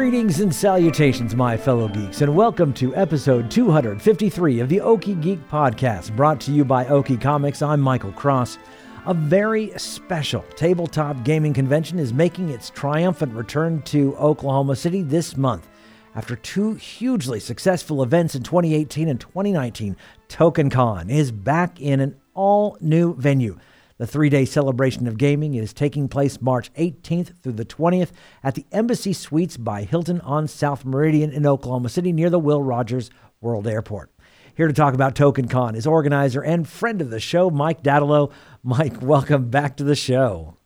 Greetings and salutations, my fellow geeks, and welcome to episode 253 of the Okie Geek Podcast, brought to you by Okie Comics. I'm Michael Cross. A very special tabletop gaming convention is making its triumphant return to Oklahoma City this month. After two hugely successful events in 2018 and 2019, TokenCon is back in an all new venue. The three day celebration of gaming is taking place March 18th through the 20th at the Embassy Suites by Hilton on South Meridian in Oklahoma City near the Will Rogers World Airport. Here to talk about TokenCon is organizer and friend of the show, Mike Dadalo. Mike, welcome back to the show.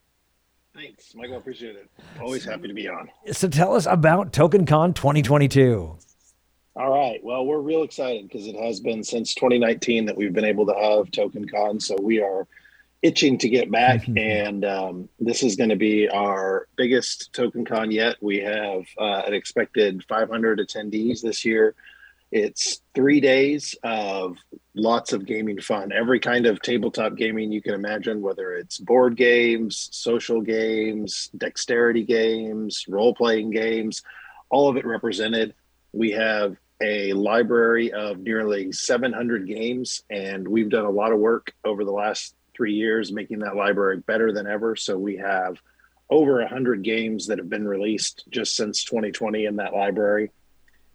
Thanks, Michael. Appreciate it. Always happy to be on. So tell us about TokenCon 2022. All right. Well, we're real excited because it has been since 2019 that we've been able to have TokenCon. So we are itching to get back, and um, this is going to be our biggest token con yet. We have uh, an expected 500 attendees this year. It's three days of lots of gaming fun, every kind of tabletop gaming you can imagine, whether it's board games, social games, dexterity games, role playing games, all of it represented. We have a library of nearly 700 games, and we've done a lot of work over the last three years, making that library better than ever. So we have over 100 games that have been released just since 2020 in that library.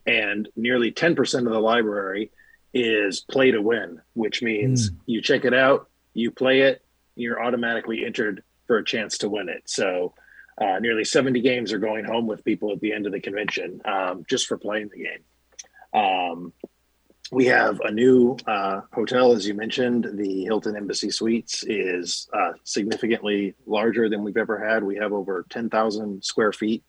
And nearly 10% of the library is play to win, which means mm. you check it out, you play it, you're automatically entered for a chance to win it. So uh, nearly 70 games are going home with people at the end of the convention um, just for playing the game. Um, we have a new uh, hotel, as you mentioned. The Hilton Embassy Suites is uh, significantly larger than we've ever had. We have over 10,000 square feet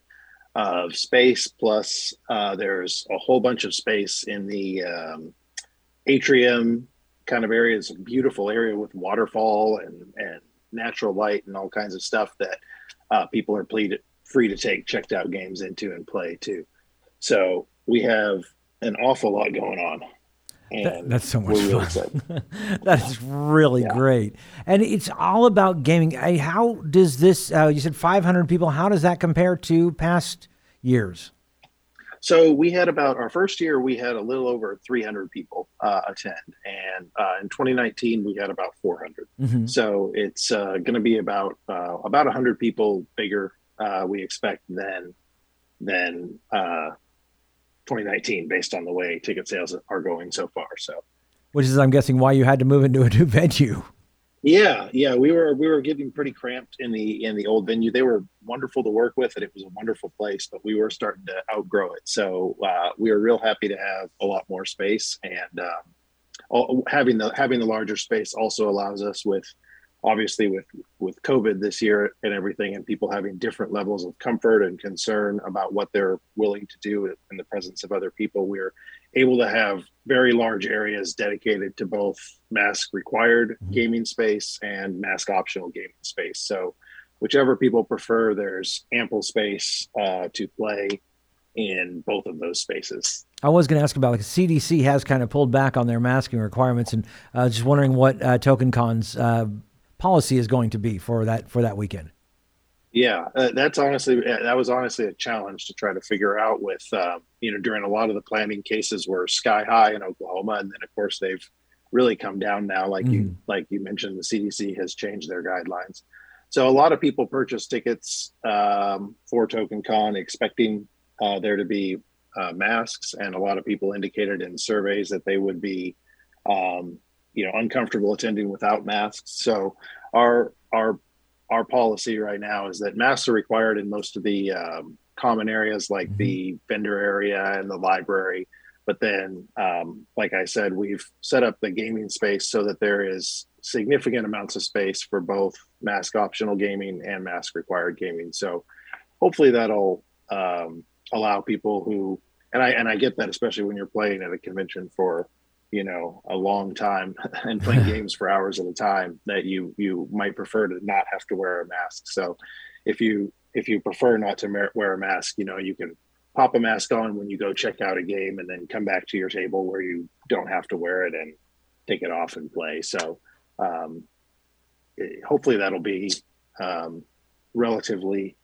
of space, plus uh, there's a whole bunch of space in the um, atrium kind of area. It's a beautiful area with waterfall and, and natural light and all kinds of stuff that uh, people are free to take checked out games into and play too. So we have an awful lot going on. That, that's so much fun. that is really yeah. great, and it's all about gaming. How does this? Uh, you said 500 people. How does that compare to past years? So we had about our first year, we had a little over 300 people uh, attend, and uh, in 2019 we had about 400. Mm-hmm. So it's uh, going to be about uh, about 100 people bigger. Uh, we expect than than uh, 2019 based on the way ticket sales are going so far. So, which is, I'm guessing, why you had to move into a new venue. Yeah, yeah, we were we were getting pretty cramped in the in the old venue. They were wonderful to work with, and it was a wonderful place, but we were starting to outgrow it. So uh, we were real happy to have a lot more space, and um, all, having the having the larger space also allows us with obviously with with covid this year and everything and people having different levels of comfort and concern about what they're willing to do in the presence of other people we're able to have very large areas dedicated to both mask required mm-hmm. gaming space and mask optional gaming space so whichever people prefer there's ample space uh, to play in both of those spaces I was going to ask about like CDC has kind of pulled back on their masking requirements, and uh, just wondering what uh, TokenCon's uh, policy is going to be for that for that weekend. Yeah, uh, that's honestly that was honestly a challenge to try to figure out. With uh, you know, during a lot of the planning cases were sky high in Oklahoma, and then of course they've really come down now. Like mm-hmm. you like you mentioned, the CDC has changed their guidelines. So a lot of people purchase tickets um, for Token Con expecting uh, there to be uh, masks, and a lot of people indicated in surveys that they would be um, you know uncomfortable attending without masks. So our our our policy right now is that masks are required in most of the um, common areas like mm-hmm. the vendor area and the library, But then, um, like I said, we've set up the gaming space so that there is significant amounts of space for both mask optional gaming and mask required gaming. So hopefully that'll um, allow people who and I and I get that especially when you're playing at a convention for you know a long time and playing games for hours at a time that you you might prefer to not have to wear a mask. So if you if you prefer not to wear a mask, you know you can pop a mask on when you go check out a game and then come back to your table where you don't have to wear it and take it off and play. So um, hopefully that'll be um, relatively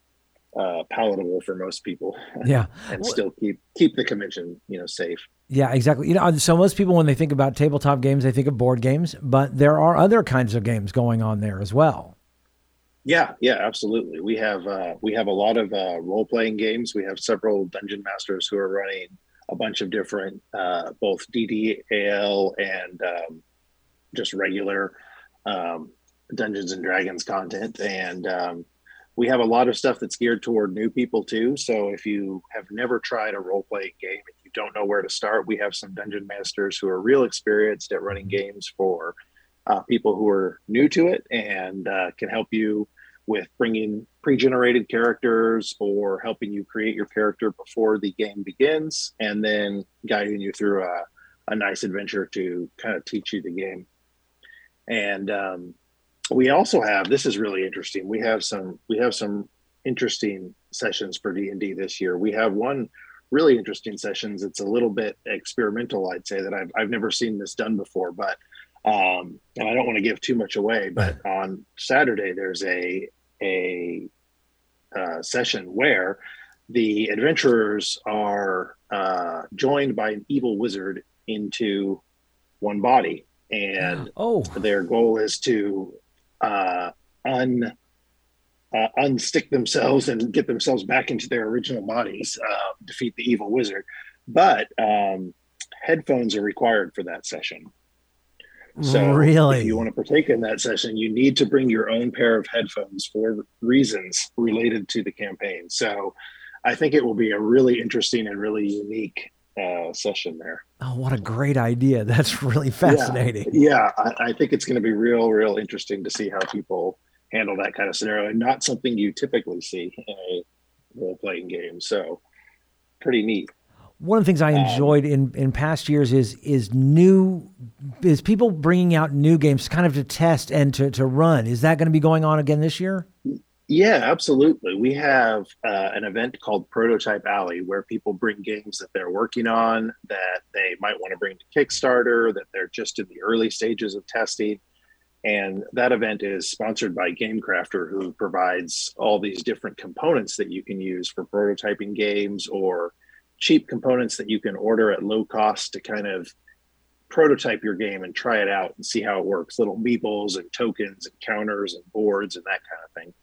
uh, palatable for most people. Yeah, and still keep keep the convention you know safe. Yeah, exactly. You know, so most people when they think about tabletop games, they think of board games, but there are other kinds of games going on there as well. Yeah, yeah, absolutely. We have uh, we have a lot of uh, role playing games. We have several dungeon masters who are running a bunch of different, uh, both DDAL and um, just regular um, Dungeons and Dragons content, and um, we have a lot of stuff that's geared toward new people too. So if you have never tried a role playing game and don't know where to start, we have some dungeon masters who are real experienced at running games for uh, people who are new to it and uh, can help you with bringing pre-generated characters or helping you create your character before the game begins and then guiding you through a, a nice adventure to kind of teach you the game. And um, we also have this is really interesting we have some we have some interesting sessions for d&d this year. We have one really interesting sessions. It's a little bit experimental i'd say that i've, I've never seen this done before but um, and I don't want to give too much away, but on Saturday there's a a uh, session where the adventurers are uh, joined by an evil wizard into one body, and oh. their goal is to uh, un uh, unstick themselves and get themselves back into their original bodies, uh, defeat the evil wizard. But um, headphones are required for that session. So really, if you want to partake in that session, you need to bring your own pair of headphones for reasons related to the campaign. So I think it will be a really interesting and really unique uh, session there. Oh, what a great idea! That's really fascinating. Yeah, yeah I, I think it's going to be real, real interesting to see how people handle that kind of scenario, and not something you typically see in a role playing game. So pretty neat one of the things I um, enjoyed um, in, in past years is is new is people bringing out new games kind of to test and to, to run. Is that going to be going on again this year? Yeah, absolutely. We have uh, an event called Prototype Alley where people bring games that they're working on that they might want to bring to Kickstarter that they're just in the early stages of testing. And that event is sponsored by GameCrafter, who provides all these different components that you can use for prototyping games or cheap components that you can order at low cost to kind of prototype your game and try it out and see how it works. Little meeples and tokens and counters and boards and that kind of thing.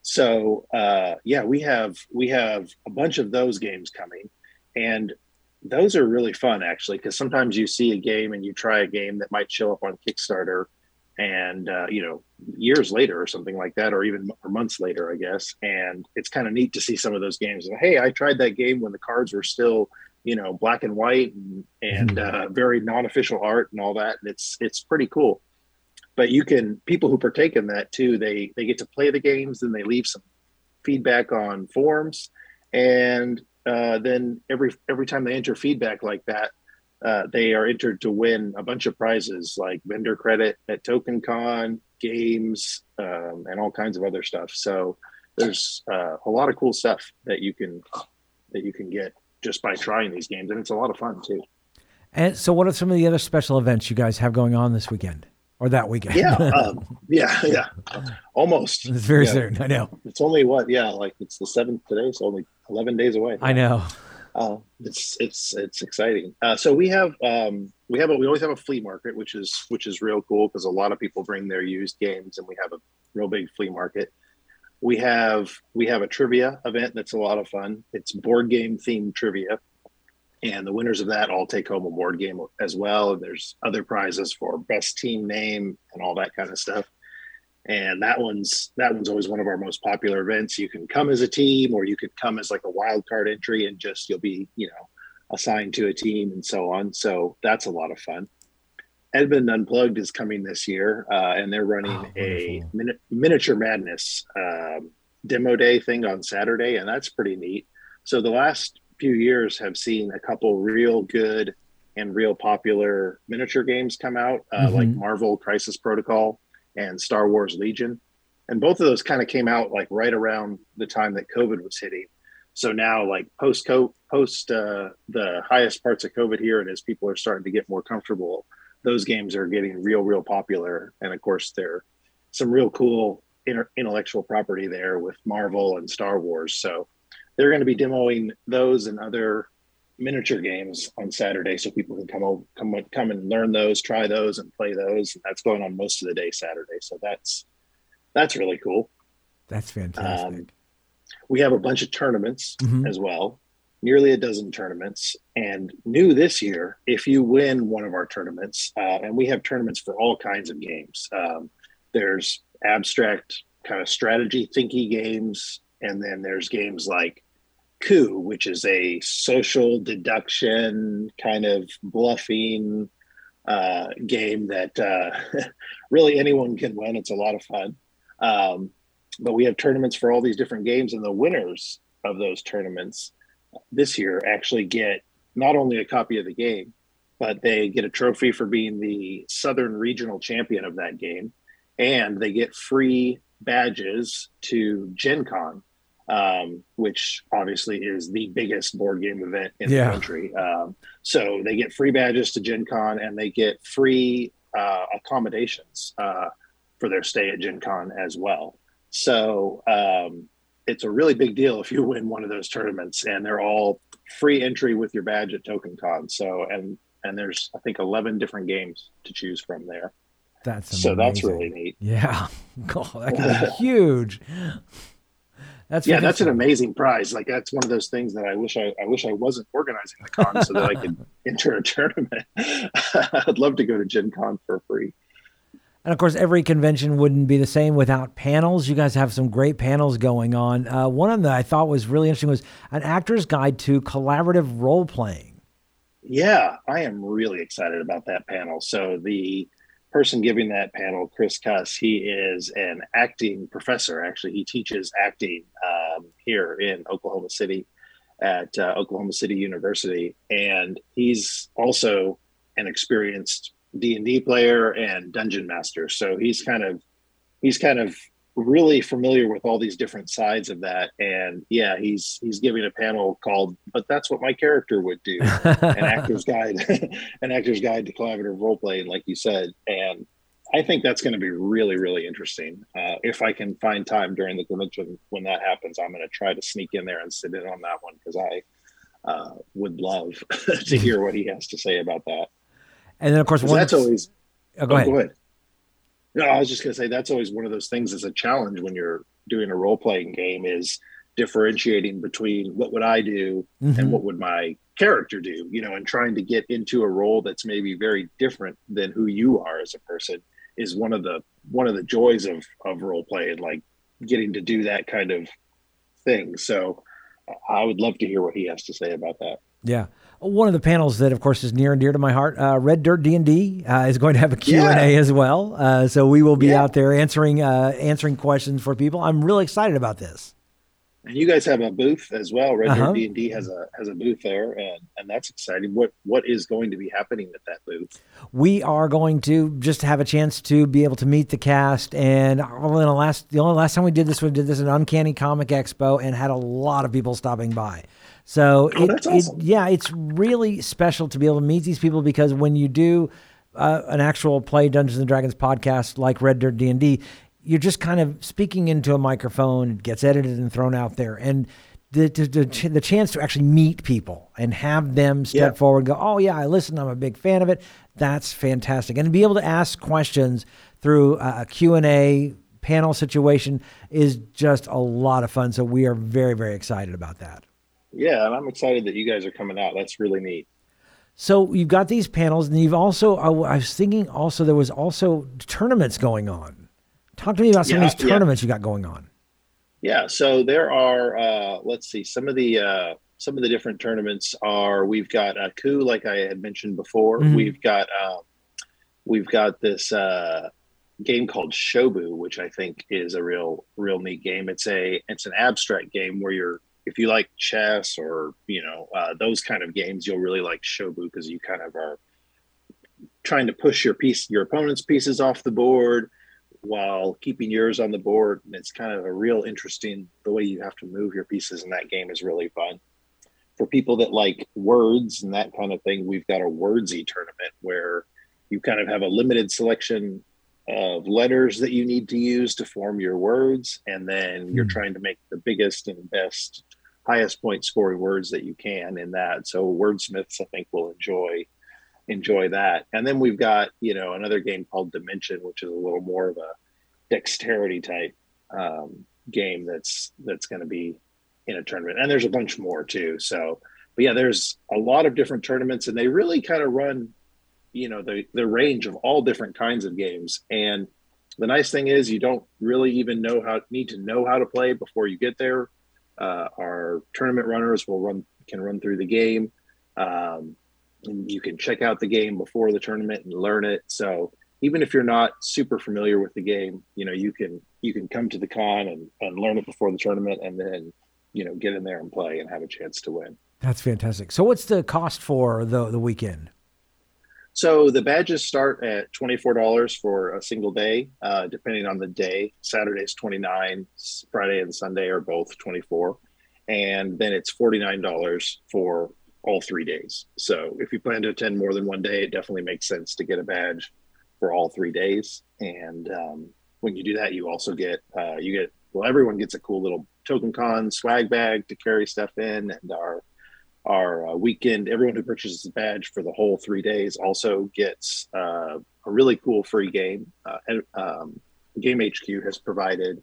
So uh, yeah we have we have a bunch of those games coming. And those are really fun actually because sometimes you see a game and you try a game that might show up on kickstarter and uh, you know years later or something like that or even or months later i guess and it's kind of neat to see some of those games and hey i tried that game when the cards were still you know black and white and, and mm-hmm. uh, very non-official art and all that and it's it's pretty cool but you can people who partake in that too they they get to play the games and they leave some feedback on forums and uh, then every every time they enter feedback like that uh, they are entered to win a bunch of prizes like vendor credit at TokenCon, games, um, and all kinds of other stuff. So there's uh, a lot of cool stuff that you can that you can get just by trying these games, and it's a lot of fun too. And so, what are some of the other special events you guys have going on this weekend or that weekend? Yeah, um, yeah, yeah, almost. It's very yeah. soon. I know. It's only what? Yeah, like it's the seventh today, so only eleven days away. I know uh, it's it's it's exciting. Uh, so we have um, we have a, we always have a flea market, which is which is real cool because a lot of people bring their used games, and we have a real big flea market. We have we have a trivia event that's a lot of fun. It's board game themed trivia, and the winners of that all take home a board game as well. And there's other prizes for best team name and all that kind of stuff and that one's that one's always one of our most popular events you can come as a team or you could come as like a wild card entry and just you'll be you know assigned to a team and so on. So that's a lot of fun. Edmond Unplugged is coming this year, uh, and they're running oh, a min- miniature madness um, demo day thing on Saturday, and that's pretty neat. So the last few years have seen a couple real good and real popular miniature games come out, uh, mm-hmm. like Marvel Crisis Protocol and Star Wars Legion, and both of those kind of came out like right around the time that COVID was hitting. So now, like post post uh, the highest parts of COVID here, and as people are starting to get more comfortable those games are getting real, real popular. And of course, there some real cool intellectual property there with Marvel and Star Wars. So they're going to be demoing those and other miniature games on Saturday, so people can come over, come come and learn those, try those, and play those. And that's going on most of the day Saturday. So that's that's really cool. That's fantastic. Um, we have a bunch of tournaments mm-hmm. as well nearly a dozen tournaments. And new this year, if you win one of our tournaments, uh, and we have tournaments for all kinds of games. Um, there's abstract kind of strategy thinky games, and then there's games like Coup, which is a social deduction kind of bluffing uh, game that uh, really anyone can win. It's a lot of fun. Um, but we have tournaments for all these different games, and the winners of those tournaments this year actually get not only a copy of the game, but they get a trophy for being the Southern Regional Champion of that game, and they get free badges to Gen Con, um, which obviously is the biggest board game event in yeah. the country. Um, so they get free badges to Gen Con, and they get free uh, accommodations uh, for their stay at Gen Con as well. So um, it's a really big deal if you win one of those tournaments and they're all free entry with your badge at token con so and and there's i think 11 different games to choose from there that's amazing. so that's really neat yeah oh, that can be huge that's yeah that's an amazing prize like that's one of those things that i wish i i wish i wasn't organizing the con so that i could enter a tournament i'd love to go to gen con for free and of course, every convention wouldn't be the same without panels. You guys have some great panels going on. Uh, one of them that I thought was really interesting was an actor's guide to collaborative role playing. Yeah, I am really excited about that panel. So the person giving that panel, Chris Cuss, he is an acting professor. Actually, he teaches acting um, here in Oklahoma City at uh, Oklahoma City University, and he's also an experienced D and D player and dungeon master. So he's kind of he's kind of really familiar with all these different sides of that. And yeah, he's he's giving a panel called "But That's What My Character Would Do," an actor's guide, an actor's guide to collaborative role playing, like you said. And I think that's going to be really really interesting. Uh, if I can find time during the convention when that happens, I'm going to try to sneak in there and sit in on that one because I. Uh, would love to hear what he has to say about that. And then of course that's always. Oh, go, oh, ahead. go ahead. No, I was just going to say that's always one of those things as a challenge when you're doing a role playing game is differentiating between what would I do mm-hmm. and what would my character do, you know, and trying to get into a role that's maybe very different than who you are as a person is one of the one of the joys of of role play like getting to do that kind of thing. So I would love to hear what he has to say about that. Yeah. One of the panels that, of course, is near and dear to my heart, uh, Red Dirt D and D, uh, is going to have a Q and A as well. Uh, so we will be yeah. out there answering uh, answering questions for people. I'm really excited about this. And you guys have a booth as well. Red uh-huh. Dirt D and D has a has a booth there, and and that's exciting. What what is going to be happening at that booth? We are going to just have a chance to be able to meet the cast. And the last the only last time we did this, we did this at Uncanny Comic Expo, and had a lot of people stopping by. So oh, it, awesome. it, yeah, it's really special to be able to meet these people because when you do uh, an actual play Dungeons and Dragons podcast like Red Dirt D and D, you're just kind of speaking into a microphone. It gets edited and thrown out there, and the the, the, the chance to actually meet people and have them step yeah. forward and go, "Oh yeah, I listen. I'm a big fan of it." That's fantastic, and to be able to ask questions through a Q and A panel situation is just a lot of fun. So we are very very excited about that. Yeah, and I'm excited that you guys are coming out. That's really neat. So you've got these panels, and you've also. I, was thinking also there was also tournaments going on. Talk to me about some yeah, of these tournaments yeah. you got going on. Yeah, so there are. Uh, let's see, some of the uh, some of the different tournaments are we've got a coup, like I had mentioned before. Mm-hmm. We've got um, we've got this uh, game called Shobu, which I think is a real real neat game. It's a it's an abstract game where you're if you like chess or you know uh, those kind of games, you'll really like Shobu because you kind of are trying to push your piece your opponent's pieces off the board while keeping yours on the board. And it's kind of a real interesting the way you have to move your pieces in that game is really fun. For people that like words and that kind of thing, we've got a wordsy tournament where you kind of have a limited selection of letters that you need to use to form your words, and then you're hmm. trying to make the biggest and best, highest point scoring words that you can in that. So wordsmiths, I think, will enjoy enjoy that. And then we've got you know another game called Dimension, which is a little more of a dexterity type um, game that's that's going to be in a tournament. And there's a bunch more too. So, but yeah, there's a lot of different tournaments, and they really kind of run you know the the range of all different kinds of games and the nice thing is you don't really even know how need to know how to play before you get there uh, our tournament runners will run can run through the game. Um, you can check out the game before the tournament and learn it. So even if you're not super familiar with the game you know you can you can come to the con and, and learn it before the tournament and then you know get in there and play and have a chance to win. That's fantastic. So what's the cost for the the weekend so the badges start at $24 for a single day, uh, depending on the day. Saturday's 29, Friday and Sunday are both 24. And then it's $49 for all three days. So if you plan to attend more than one day, it definitely makes sense to get a badge for all three days. And um, when you do that, you also get, uh, you get, well, everyone gets a cool little Token Con swag bag to carry stuff in and our our uh, weekend, everyone who purchases a badge for the whole three days also gets uh, a really cool free game. Uh, and, um, game HQ has provided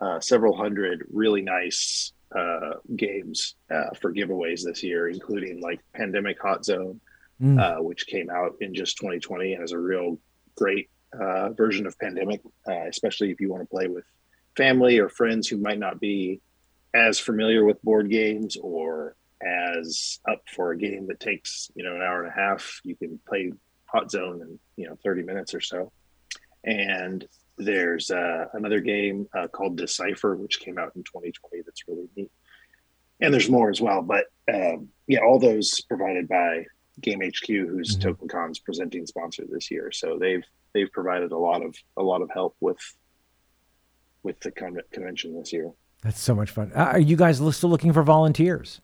uh, several hundred really nice uh, games uh, for giveaways this year, including like Pandemic Hot Zone, mm. which came out in just 2020 and is a real great version of Pandemic, especially if you want to play with family or friends who might not be as familiar with board games or as up for a game that takes you know an hour and a half you can play hot zone in you know 30 minutes or so. And there's uh, another game uh, called decipher which came out in 2020 that's really neat. And there's more as well but um, yeah all those provided by game hq who's mm-hmm. token con's presenting sponsor this year. So they've they've provided a lot of a lot of help with with the con- convention this year. That's so much fun. Uh, are you guys still looking for volunteers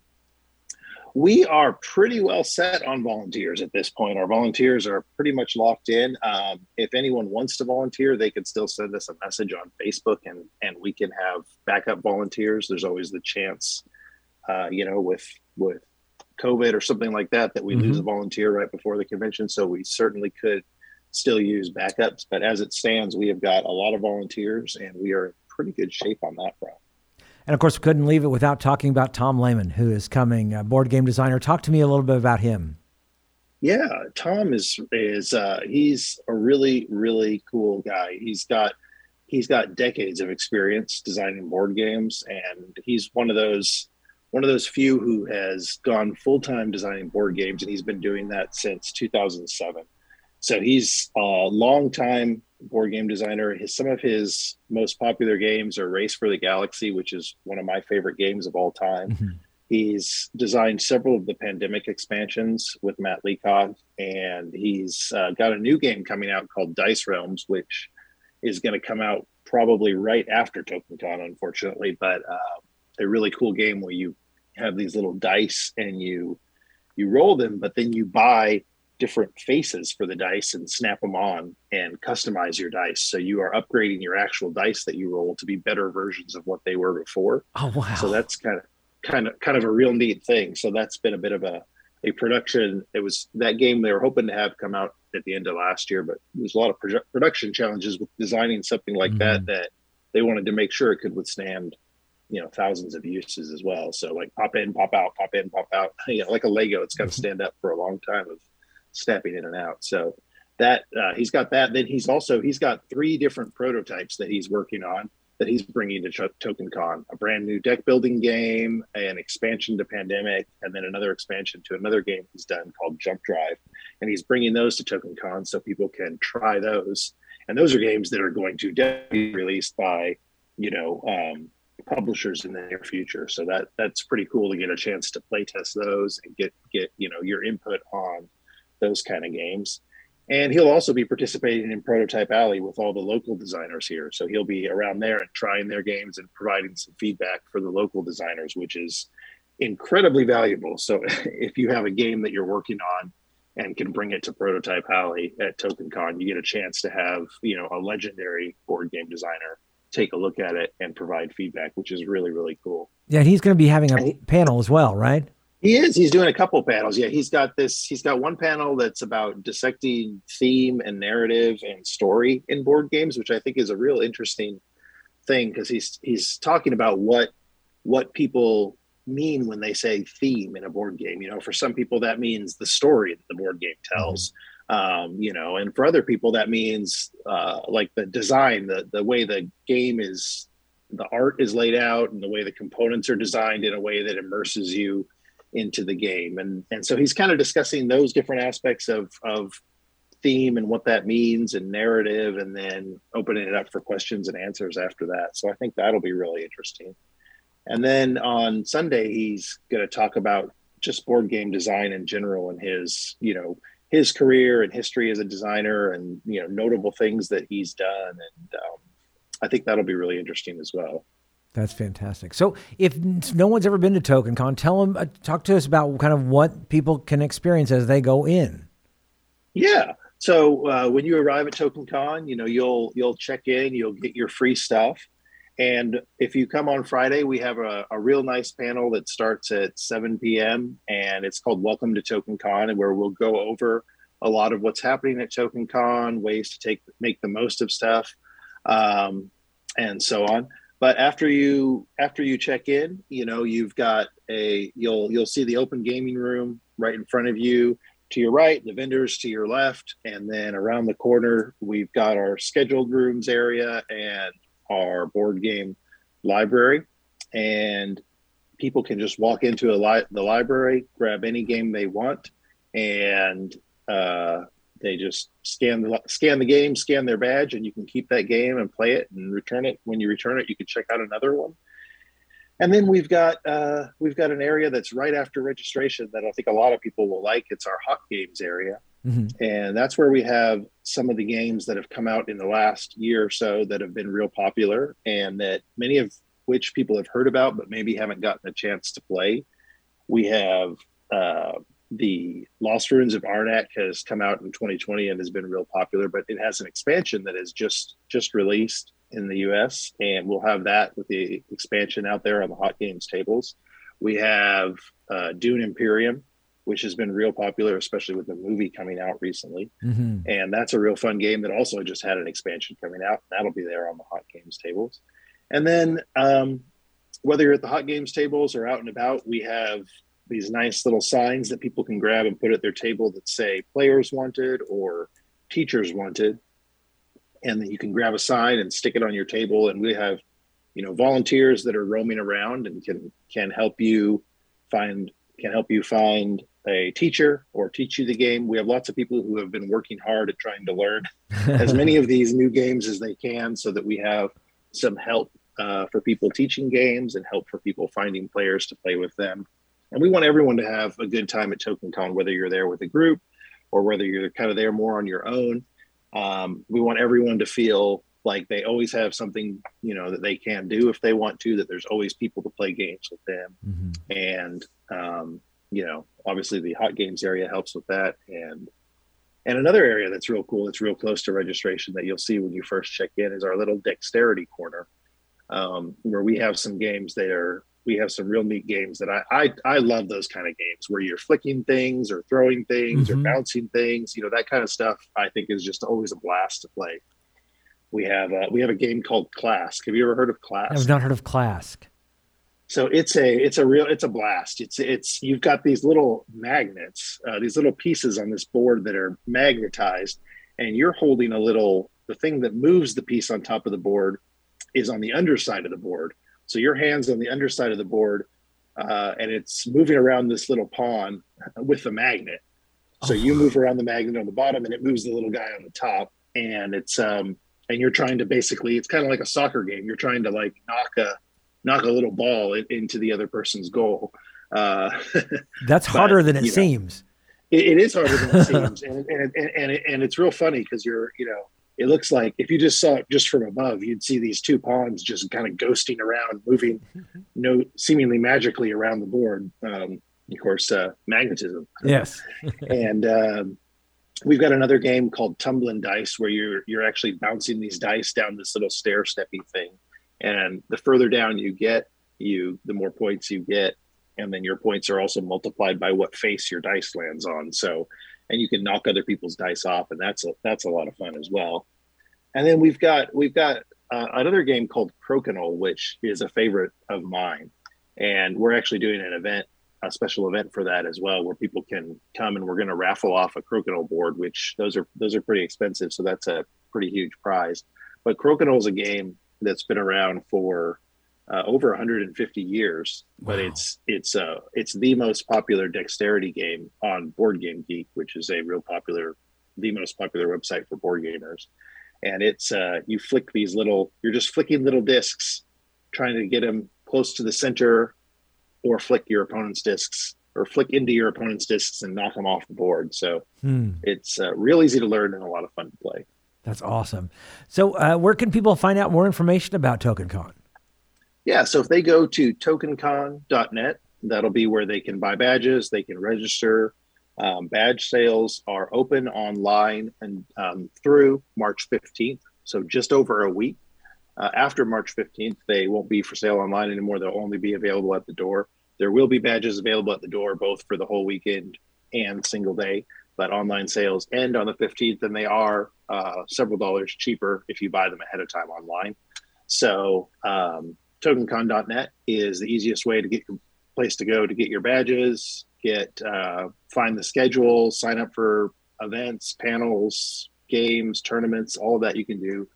we are pretty well set on volunteers at this point. Our volunteers are pretty much locked in. Um, if anyone wants to volunteer, they could still send us a message on Facebook, and and we can have backup volunteers. There's always the chance, uh, you know, with with COVID or something like that, that we mm-hmm. lose a volunteer right before the convention. So we certainly could still use backups. But as it stands, we have got a lot of volunteers, and we are in pretty good shape on that front. And of course, we couldn't leave it without talking about Tom Lehman, who is coming, a board game designer. Talk to me a little bit about him. Yeah, Tom is is uh, he's a really really cool guy. He's got he's got decades of experience designing board games, and he's one of those one of those few who has gone full time designing board games, and he's been doing that since 2007. So he's a long time board game designer. His, some of his most popular games are Race for the Galaxy, which is one of my favorite games of all time. Mm-hmm. He's designed several of the pandemic expansions with Matt Leacock, and he's uh, got a new game coming out called Dice Realms, which is going to come out probably right after TokenCon, unfortunately. But uh, a really cool game where you have these little dice and you you roll them, but then you buy different faces for the dice and snap them on and customize your dice. So you are upgrading your actual dice that you roll to be better versions of what they were before. Oh wow! So that's kind of kind of kind of a real neat thing. So that's been a bit of a a production. It was that game they were hoping to have come out at the end of last year, but there's a lot of pro- production challenges with designing something like mm-hmm. that that they wanted to make sure it could withstand you know thousands of uses as well so like pop in pop out pop in pop out you know like a lego it's got to stand up for a long time of snapping in and out. So that uh, he's got that. Then he's also he's got three different prototypes that he's working on. that he's bringing to Ch- Token Con a brand new deck building game, an expansion to Pandemic, and then another expansion to another game he's done called Jump Drive. And he's bringing those to Token Con so people can try those. And those are games that are going to be released by, you know, um, publishers in the near future. So that that's pretty cool to get a chance to play test those and get get you know your input on those kind of games. And he'll also be participating in Prototype Alley with all the local designers here. So he'll be around there and trying their games and providing some feedback for the local designers, which is incredibly valuable. So if you have a game that you're working on and can bring it to Prototype Alley at TokenCon, you get a chance to have, you know, a legendary board game designer take a look at it and provide feedback, which is really, really cool. Yeah, he's going to be having a panel as well, right? He is. He's doing a couple panels. Yeah, he's got this. He's got one panel that's about dissecting theme and narrative and story in board games, which I think is a real interesting thing because he's he's talking about what what people mean when they say theme in a board game. You know, for some people that means the story that the board game tells. Um, you know, and for other people that means uh, like the design, the the way the game is, the art is laid out, and the way the components are designed in a way that immerses you into the game. And and so he's kind of discussing those different aspects of of theme and what that means and narrative and then opening it up for questions and answers after that. So I think that'll be really interesting. And then on Sunday he's going to talk about just board game design in general and his, you know, his career and history as a designer and you know notable things that he's done and um, I think that'll be really interesting as well. That's fantastic. So, if no one's ever been to TokenCon, tell them, uh, talk to us about kind of what people can experience as they go in. Yeah. So uh, when you arrive at TokenCon, you know you'll you'll check in, you'll get your free stuff, and if you come on Friday, we have a, a real nice panel that starts at 7 p.m. and it's called Welcome to TokenCon, and where we'll go over a lot of what's happening at TokenCon, ways to take make the most of stuff, um, and so on but after you after you check in you know you've got a you'll you'll see the open gaming room right in front of you to your right the vendors to your left and then around the corner we've got our scheduled rooms area and our board game library. And people can just walk into li- the library grab any game they want and uh, they just scan the scan the game, scan their badge, and you can keep that game and play it and return it. When you return it, you can check out another one. And then we've got uh, we've got an area that's right after registration that I think a lot of people will like. It's our hot games area, mm-hmm. and that's where we have some of the games that have come out in the last year or so that have been real popular, and that many of which people have heard about but maybe haven't gotten a chance to play. We have uh, the Lost Ruins of Arnak has come out in 2020 and has been real popular, but it has an expansion that is just just released in the US, and we'll have that with the expansion out there on the Hot Games tables. We have uh, Dune Imperium, which has been real popular, especially with the movie coming out recently, mm-hmm. and that's a real fun game that also just had an expansion coming out. That'll be there on the Hot Games tables, and then. Um, whether you're at the hot games tables or out and about, we have these nice little signs that people can grab and put at their table that say players wanted or teachers wanted. And then you can grab a sign and stick it on your table. And we have you know volunteers that are roaming around and can can help you find can help you find a teacher or teach you the game. We have lots of people who have been working hard at trying to learn as many of these new games as they can so that we have some help uh, for people teaching games and help for people finding players to play with them and we want everyone to have a good time at TokenCon, whether you're there with a group or whether you're kind of there more on your own. Um, we want everyone to feel like they always have something, you know, that they can do if they want to, that there's always people to play games with them. Mm-hmm. And, um, you know, obviously the hot games area helps with that. And, and another area that's real cool, that's real close to registration that you'll see when you first check in is our little dexterity corner, um, where we have some games that are we have some real neat games that I, I I love those kind of games where you're flicking things or throwing things mm-hmm. or bouncing things. You know that kind of stuff. I think is just always a blast to play. We have a, we have a game called Klask. Have you ever heard of Klask? I've not heard of Klask. So it's a it's a real it's a blast. It's it's you've got these little magnets, uh, these little pieces on this board that are magnetized, and you're holding a little the thing that moves the piece on top of the board is on the underside of the board. So your hand's on the underside of the board, uh, and it's moving around this little pawn with the magnet. So oh. you move around the magnet on the bottom, and it moves the little guy on the top. And it's um, and you're trying to basically, it's kind of like a soccer game. You're trying to like knock a knock a little ball into the other person's goal. Uh, That's harder than it seems. Know, it, it is harder than it seems, and and and, and, it, and it's real funny because you're you know it looks like if you just saw it just from above, you'd see these two pawns just kind of ghosting around, moving, no, seemingly magically around the board. Um, of course, uh, magnetism. Yes. and um, we've got another game called Tumbling Dice, where you're you're actually bouncing these dice down this little stair steppy thing, and the further down you get, you the more points you get, and then your points are also multiplied by what face your dice lands on. So and you can knock other people's dice off, and that's a, that's a lot of fun as well. And then we've got we've got uh, another game called Crokinole, which is a favorite of mine, and we're actually doing an event, a special event for that as well, where people can come and we're going to raffle off a Crokinole board, which those are those are pretty expensive, so that's a pretty huge prize. But Crokinole is a game that's been around for uh, over 150 years, but it's it's uh it's the most popular dexterity game on Board Game Geek, which is a real popular, the most popular website for board gamers. And it's uh, you flick these little, you're just flicking little discs, trying to get them close to the center, or flick your opponent's discs, or flick into your opponent's discs and knock them off the board. So hmm. it's uh, real easy to learn and a lot of fun to play. That's awesome. So, uh, where can people find out more information about TokenCon? Yeah, so if they go to tokencon.net, that'll be where they can buy badges, they can register. Um, badge sales are open online and um, through March 15th, so just over a week. Uh, after March 15th, they won't be for sale online anymore. They'll only be available at the door. There will be badges available at the door both for the whole weekend and single day, but online sales end on the 15th, and they are uh, several dollars cheaper if you buy them ahead of time online. So um, tokencon.net is the easiest way to get your place to go to get your badges, get uh, find the schedule, sign up for events, panels, games, tournaments, all of that you can do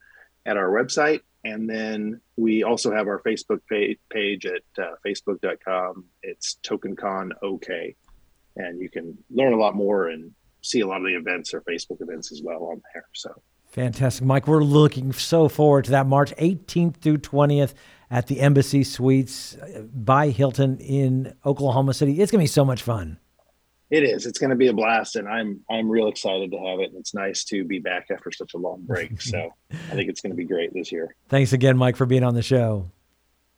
at our website. And then we also have our Facebook page, at uh, facebook.com. It's TokenCon OK. And you can learn a lot more and see a lot of the events or Facebook events as well on there. So fantastic, Mike. We're looking so forward to that March 18th through 20th at the Embassy Suites uh, by Hilton in Oklahoma City. It's going to be so much fun. It is. It's going to be a blast, and I'm I'm real excited to have it. And it's nice to be back after such a long break. So I think it's going to be great this year. Thanks again, Mike, for being on the show.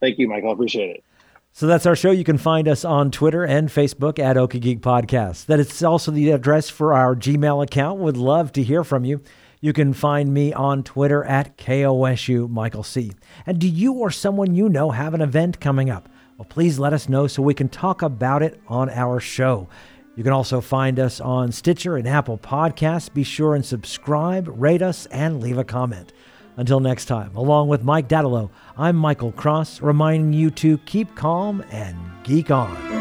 Thank you, Mike. I appreciate it. So that's our show. You can find us on Twitter and Facebook at Okie Geek Podcast. That is also the address for our Gmail account. Would love to hear from you. You can find me on Twitter at KOSU Michael C. And do you or someone you know have an event coming up? Well, please let us know so we can talk about it on our show. You can also find us on Stitcher and Apple Podcasts. Be sure and subscribe, rate us, and leave a comment. Until next time, along with Mike Dadalo, I'm Michael Cross, reminding you to keep calm and geek on.